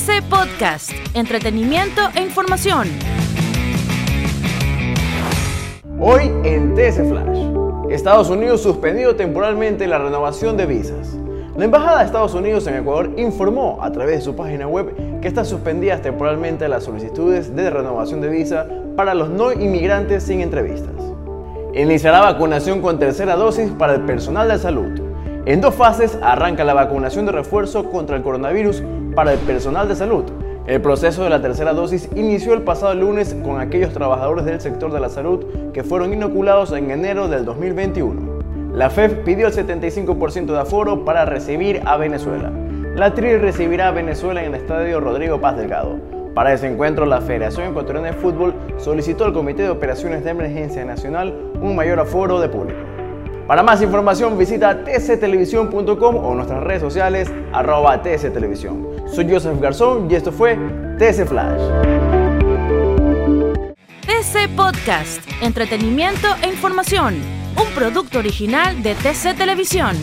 TC Podcast, entretenimiento e información. Hoy en TC Flash, Estados Unidos suspendió temporalmente la renovación de visas. La Embajada de Estados Unidos en Ecuador informó a través de su página web que están suspendidas temporalmente las solicitudes de renovación de visa para los no inmigrantes sin entrevistas. Iniciará vacunación con tercera dosis para el personal de salud. En dos fases arranca la vacunación de refuerzo contra el coronavirus para el personal de salud. El proceso de la tercera dosis inició el pasado lunes con aquellos trabajadores del sector de la salud que fueron inoculados en enero del 2021. La FEF pidió el 75% de aforo para recibir a Venezuela. La TRI recibirá a Venezuela en el estadio Rodrigo Paz Delgado. Para ese encuentro, la Federación Ecuatoriana de Fútbol solicitó al Comité de Operaciones de Emergencia Nacional un mayor aforo de público. Para más información visita tctelevisión.com o nuestras redes sociales arroba tctelevisión. Soy Joseph Garzón y esto fue TC Flash. TC Podcast, entretenimiento e información, un producto original de TC Televisión.